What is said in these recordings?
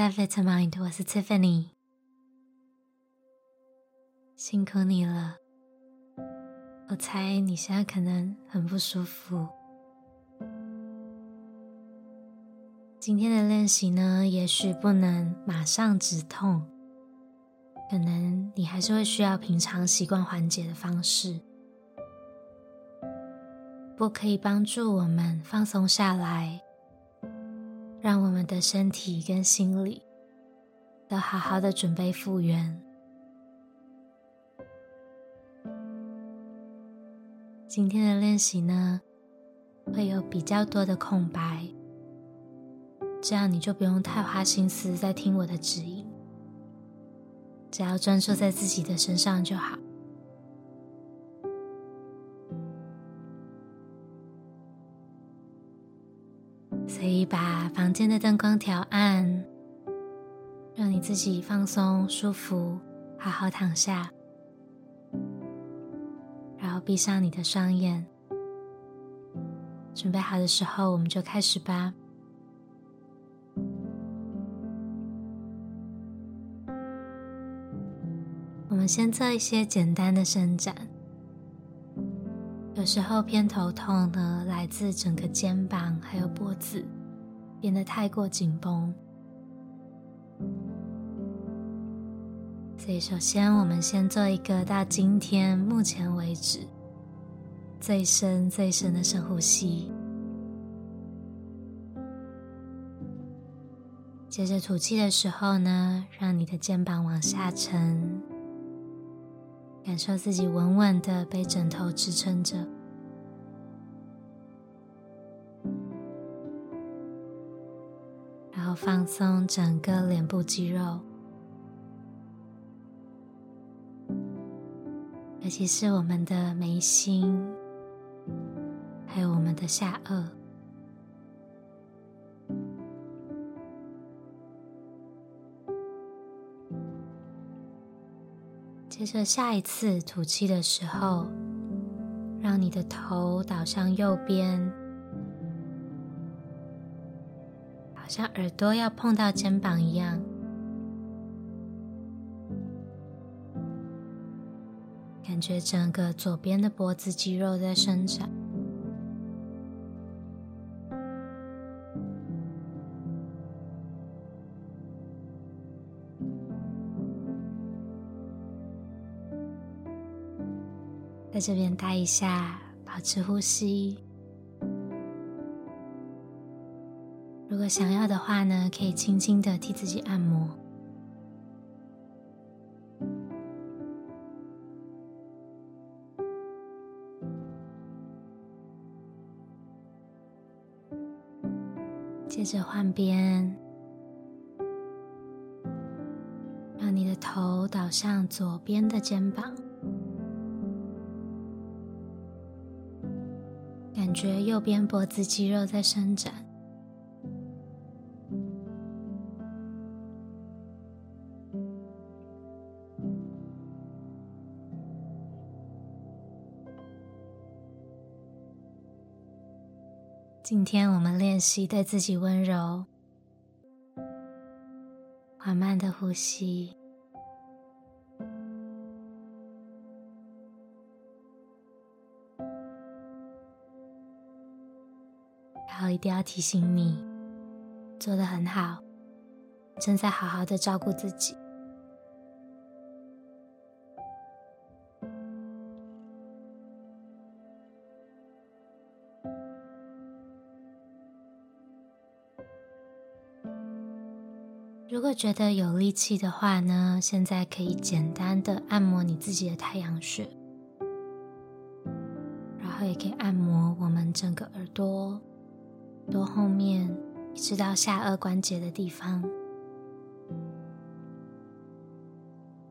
在 Vitamind，我是 Tiffany，辛苦你了。我猜你现在可能很不舒服。今天的练习呢，也许不能马上止痛，可能你还是会需要平常习惯缓解的方式。不可以帮助我们放松下来，让我们的身体跟心理都好好的准备复原。今天的练习呢，会有比较多的空白，这样你就不用太花心思在听我的指引，只要专注在自己的身上就好。可以把房间的灯光调暗，让你自己放松、舒服，好好躺下，然后闭上你的双眼。准备好的时候，我们就开始吧。我们先做一些简单的伸展。有时候偏头痛呢，来自整个肩膀还有脖子变得太过紧绷，所以首先我们先做一个到今天目前为止最深最深的深呼吸，接着吐气的时候呢，让你的肩膀往下沉。感受自己稳稳的被枕头支撑着，然后放松整个脸部肌肉，尤其是我们的眉心，还有我们的下颚。接着下一次吐气的时候，让你的头倒向右边，好像耳朵要碰到肩膀一样，感觉整个左边的脖子肌肉在伸展。在这边待一下，保持呼吸。如果想要的话呢，可以轻轻的替自己按摩。接着换边，让你的头倒向左边的肩膀。感觉右边脖子肌肉在伸展。今天我们练习对自己温柔，缓慢的呼吸。定要提醒你，做得很好，正在好好的照顾自己。如果觉得有力气的话呢，现在可以简单的按摩你自己的太阳穴，然后也可以按摩我们整个耳朵。朵后面，一直到下颚关节的地方，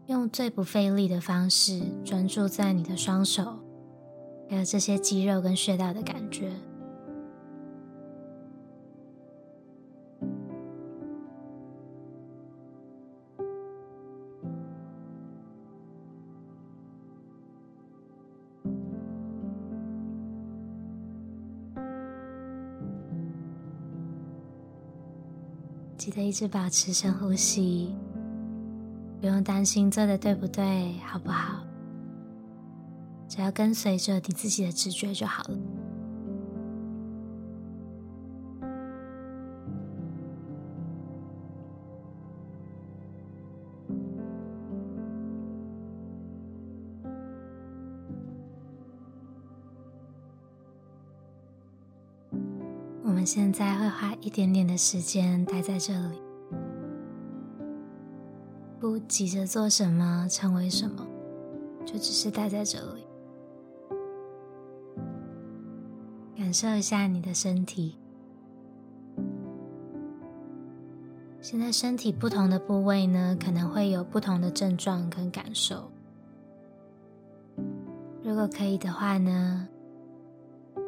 用最不费力的方式，专注在你的双手，还有这些肌肉跟穴道的感觉。记得一直保持深呼吸，不用担心做的对不对，好不好？只要跟随着你自己的直觉就好了。我们现在会花一点点的时间待在这里，不急着做什么，成为什么，就只是待在这里，感受一下你的身体。现在身体不同的部位呢，可能会有不同的症状跟感受。如果可以的话呢，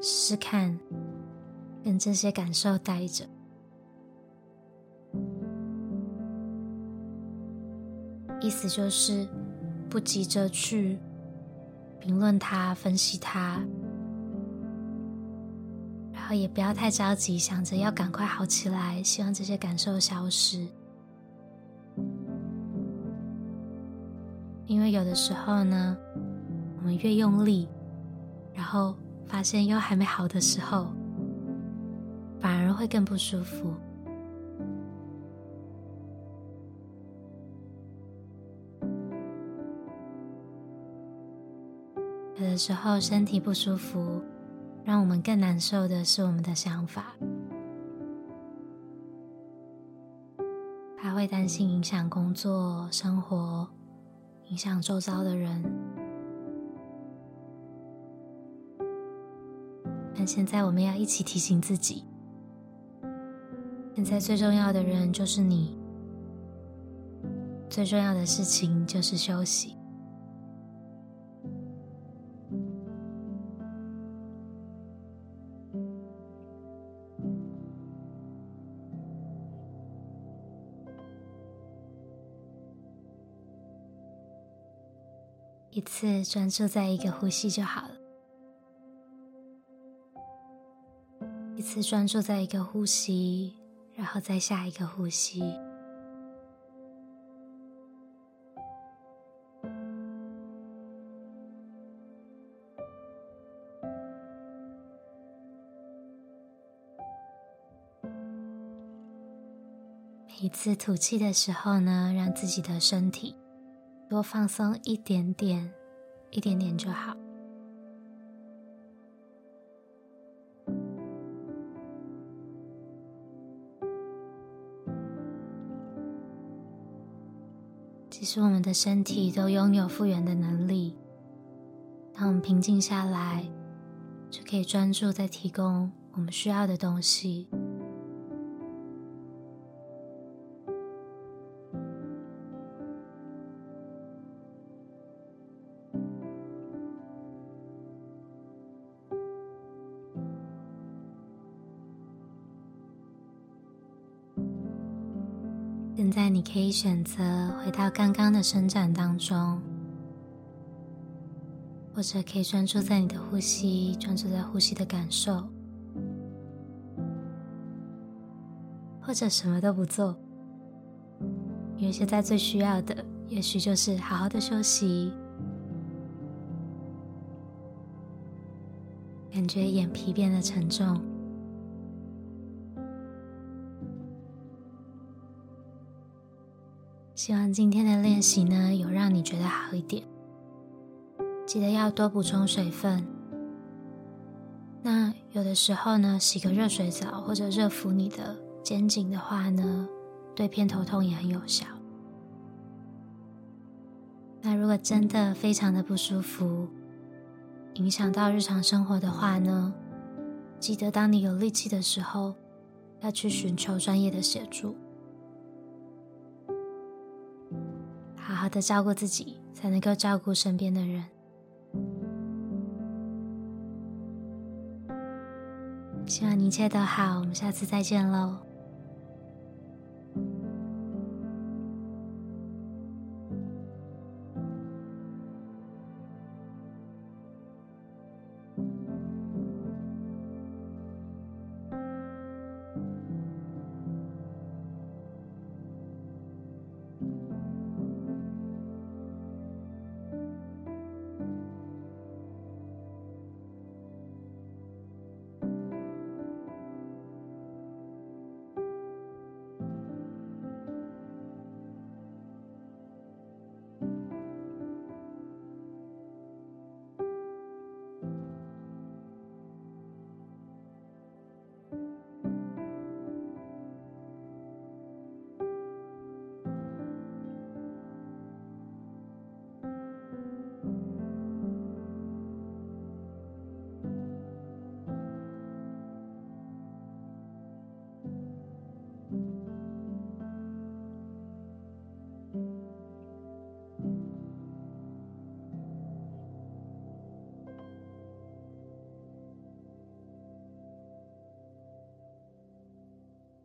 试试看。跟这些感受待着，意思就是不急着去评论它、分析它，然后也不要太着急，想着要赶快好起来，希望这些感受消失。因为有的时候呢，我们越用力，然后发现又还没好的时候。反而会更不舒服。有的时候身体不舒服，让我们更难受的是我们的想法，还会担心影响工作、生活，影响周遭的人。但现在我们要一起提醒自己。现在最重要的人就是你，最重要的事情就是休息。一次专注在一个呼吸就好了，一次专注在一个呼吸。然后再下一个呼吸，每一次吐气的时候呢，让自己的身体多放松一点点，一点点就好。使我们的身体都拥有复原的能力。当我们平静下来，就可以专注在提供我们需要的东西。你可以选择回到刚刚的伸展当中，或者可以专注在你的呼吸，专注在呼吸的感受，或者什么都不做。因为现在最需要的，也许就是好好的休息，感觉眼皮变得沉重。希望今天的练习呢，有让你觉得好一点。记得要多补充水分。那有的时候呢，洗个热水澡或者热敷你的肩颈的话呢，对偏头痛也很有效。那如果真的非常的不舒服，影响到日常生活的话呢，记得当你有力气的时候，要去寻求专业的协助。好好的照顾自己，才能够照顾身边的人。希望你一切都好，我们下次再见喽。